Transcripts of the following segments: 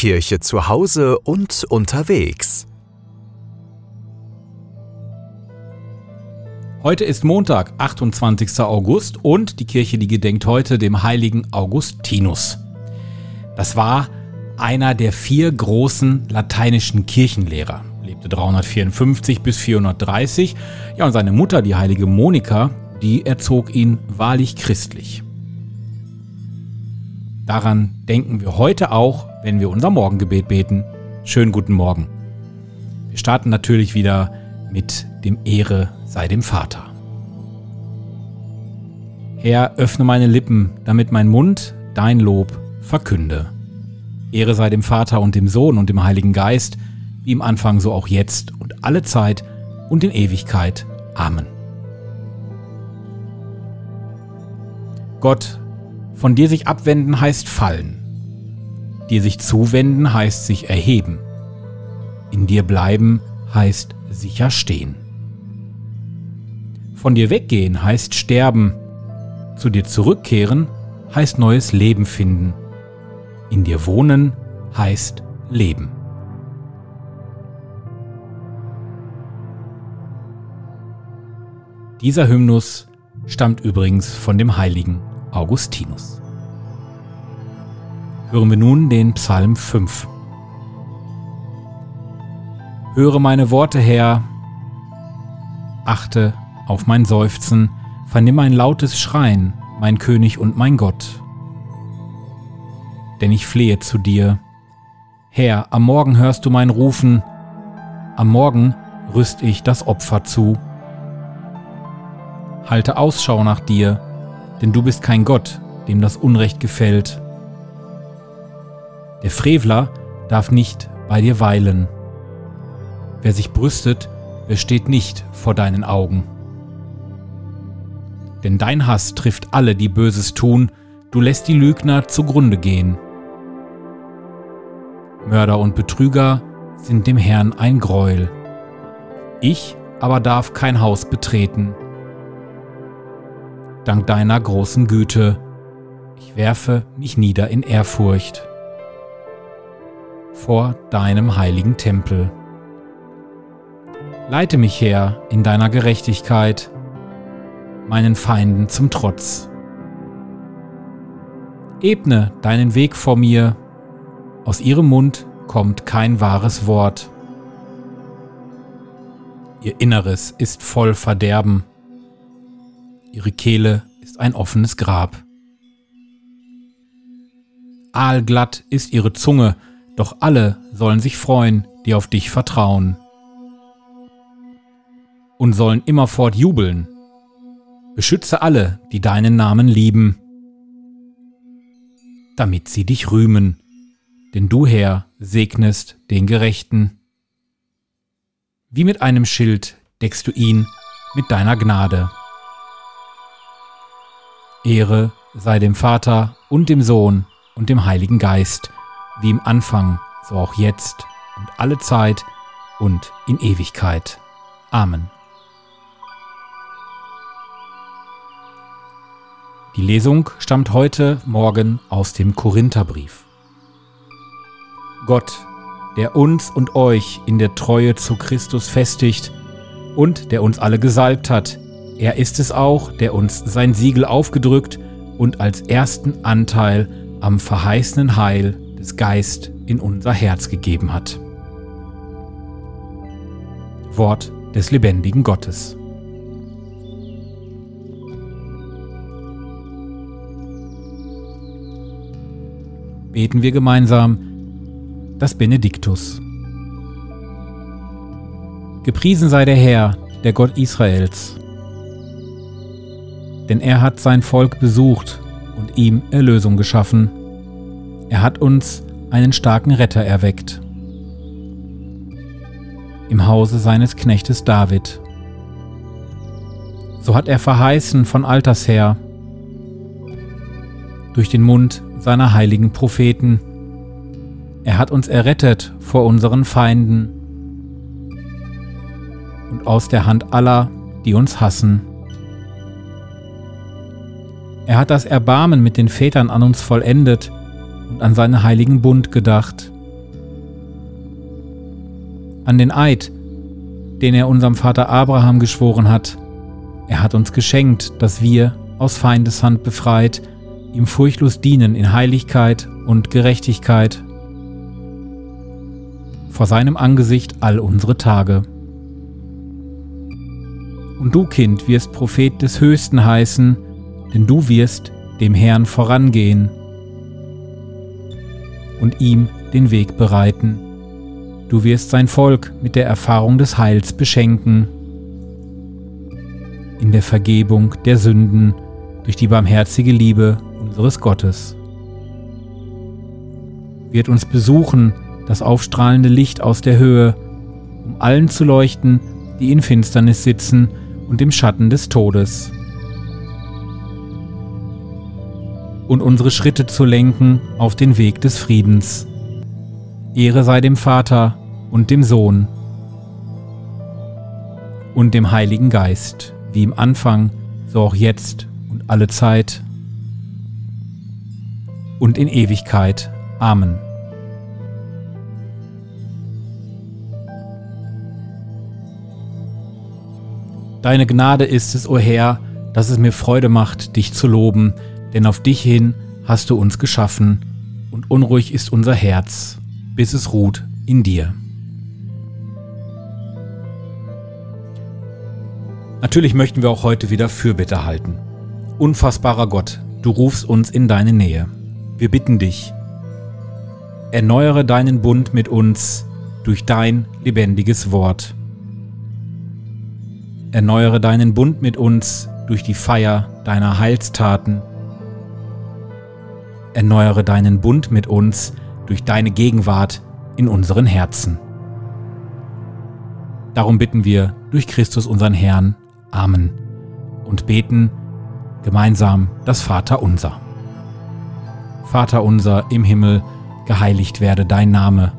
Kirche zu Hause und unterwegs. Heute ist Montag, 28. August und die Kirche, die gedenkt heute dem heiligen Augustinus. Das war einer der vier großen lateinischen Kirchenlehrer. Lebte 354 bis 430. Ja, und seine Mutter, die heilige Monika, die erzog ihn wahrlich christlich. Daran denken wir heute auch, wenn wir unser Morgengebet beten. Schönen guten Morgen. Wir starten natürlich wieder mit dem Ehre sei dem Vater. Herr, öffne meine Lippen, damit mein Mund dein Lob verkünde. Ehre sei dem Vater und dem Sohn und dem Heiligen Geist, wie im Anfang so auch jetzt und alle Zeit und in Ewigkeit. Amen. Gott, von dir sich abwenden heißt fallen. Dir sich zuwenden heißt sich erheben. In dir bleiben heißt sicher stehen. Von dir weggehen heißt sterben. Zu dir zurückkehren heißt neues Leben finden. In dir wohnen heißt leben. Dieser Hymnus stammt übrigens von dem heiligen Augustinus. Hören wir nun den Psalm 5. Höre meine Worte her, achte auf mein Seufzen, vernimm ein lautes Schreien, mein König und mein Gott. Denn ich flehe zu dir. Herr, am Morgen hörst du mein Rufen, am Morgen rüst ich das Opfer zu. Halte Ausschau nach dir, denn du bist kein Gott, dem das Unrecht gefällt. Der Frevler darf nicht bei dir weilen. Wer sich brüstet, besteht nicht vor deinen Augen. Denn dein Hass trifft alle, die Böses tun, du lässt die Lügner zugrunde gehen. Mörder und Betrüger sind dem Herrn ein Greuel. Ich aber darf kein Haus betreten dank deiner großen Güte. Ich werfe mich nieder in Ehrfurcht vor deinem heiligen Tempel. Leite mich her in deiner Gerechtigkeit, meinen Feinden zum Trotz. Ebne deinen Weg vor mir, aus ihrem Mund kommt kein wahres Wort. Ihr Inneres ist voll Verderben Ihre Kehle ist ein offenes Grab. Aalglatt ist ihre Zunge, doch alle sollen sich freuen, die auf dich vertrauen. Und sollen immerfort jubeln. Beschütze alle, die deinen Namen lieben, damit sie dich rühmen, denn du, Herr, segnest den Gerechten. Wie mit einem Schild deckst du ihn mit deiner Gnade. Ehre sei dem Vater und dem Sohn und dem Heiligen Geist, wie im Anfang, so auch jetzt und alle Zeit und in Ewigkeit. Amen. Die Lesung stammt heute Morgen aus dem Korintherbrief. Gott, der uns und euch in der Treue zu Christus festigt und der uns alle gesalbt hat, er ist es auch, der uns sein Siegel aufgedrückt und als ersten Anteil am verheißenen Heil des Geist in unser Herz gegeben hat. Wort des lebendigen Gottes. Beten wir gemeinsam das Benediktus. Gepriesen sei der Herr, der Gott Israels denn er hat sein Volk besucht und ihm Erlösung geschaffen. Er hat uns einen starken Retter erweckt. Im Hause seines Knechtes David. So hat er verheißen von alters her, durch den Mund seiner heiligen Propheten. Er hat uns errettet vor unseren Feinden und aus der Hand aller, die uns hassen. Er hat das Erbarmen mit den Vätern an uns vollendet und an seinen heiligen Bund gedacht, an den Eid, den er unserem Vater Abraham geschworen hat. Er hat uns geschenkt, dass wir, aus Feindeshand befreit, ihm furchtlos dienen in Heiligkeit und Gerechtigkeit vor seinem Angesicht all unsere Tage. Und du, Kind, wirst Prophet des Höchsten heißen, denn du wirst dem Herrn vorangehen und ihm den Weg bereiten. Du wirst sein Volk mit der Erfahrung des Heils beschenken, in der Vergebung der Sünden durch die barmherzige Liebe unseres Gottes. Wird uns besuchen das aufstrahlende Licht aus der Höhe, um allen zu leuchten, die in Finsternis sitzen und im Schatten des Todes. Und unsere Schritte zu lenken auf den Weg des Friedens. Ehre sei dem Vater und dem Sohn und dem Heiligen Geist, wie im Anfang, so auch jetzt und alle Zeit und in Ewigkeit. Amen. Deine Gnade ist es, o oh Herr, dass es mir Freude macht, dich zu loben, denn auf dich hin hast du uns geschaffen, und unruhig ist unser Herz, bis es ruht in dir. Natürlich möchten wir auch heute wieder Fürbitte halten. Unfassbarer Gott, du rufst uns in deine Nähe. Wir bitten dich, erneuere deinen Bund mit uns durch dein lebendiges Wort. Erneuere deinen Bund mit uns durch die Feier deiner Heilstaten. Erneuere deinen Bund mit uns durch deine Gegenwart in unseren Herzen. Darum bitten wir durch Christus unseren Herrn. Amen. Und beten gemeinsam das Vater unser. Vater unser im Himmel, geheiligt werde dein Name,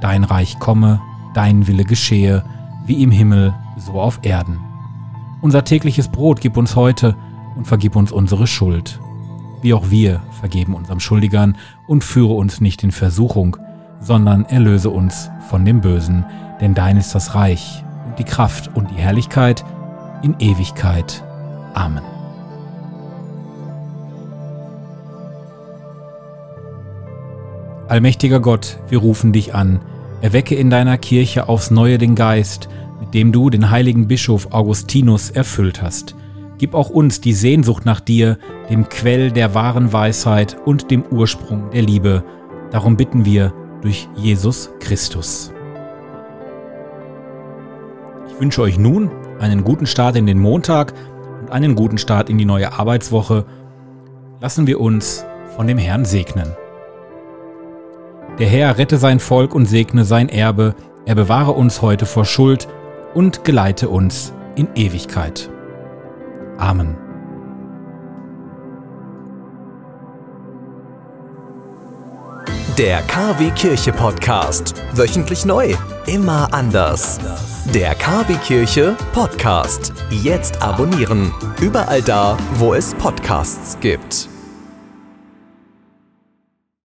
dein Reich komme, dein Wille geschehe, wie im Himmel, so auf Erden. Unser tägliches Brot gib uns heute und vergib uns unsere Schuld, wie auch wir vergeben unserem Schuldigern und führe uns nicht in Versuchung, sondern erlöse uns von dem Bösen, denn dein ist das Reich und die Kraft und die Herrlichkeit in Ewigkeit. Amen. Allmächtiger Gott, wir rufen dich an, erwecke in deiner Kirche aufs neue den Geist, mit dem du den heiligen Bischof Augustinus erfüllt hast. Gib auch uns die Sehnsucht nach dir, dem Quell der wahren Weisheit und dem Ursprung der Liebe. Darum bitten wir durch Jesus Christus. Ich wünsche euch nun einen guten Start in den Montag und einen guten Start in die neue Arbeitswoche. Lassen wir uns von dem Herrn segnen. Der Herr rette sein Volk und segne sein Erbe, er bewahre uns heute vor Schuld und geleite uns in Ewigkeit. Amen. Der KW Kirche Podcast. Wöchentlich neu. Immer anders. Der KW Kirche Podcast. Jetzt abonnieren. Überall da, wo es Podcasts gibt.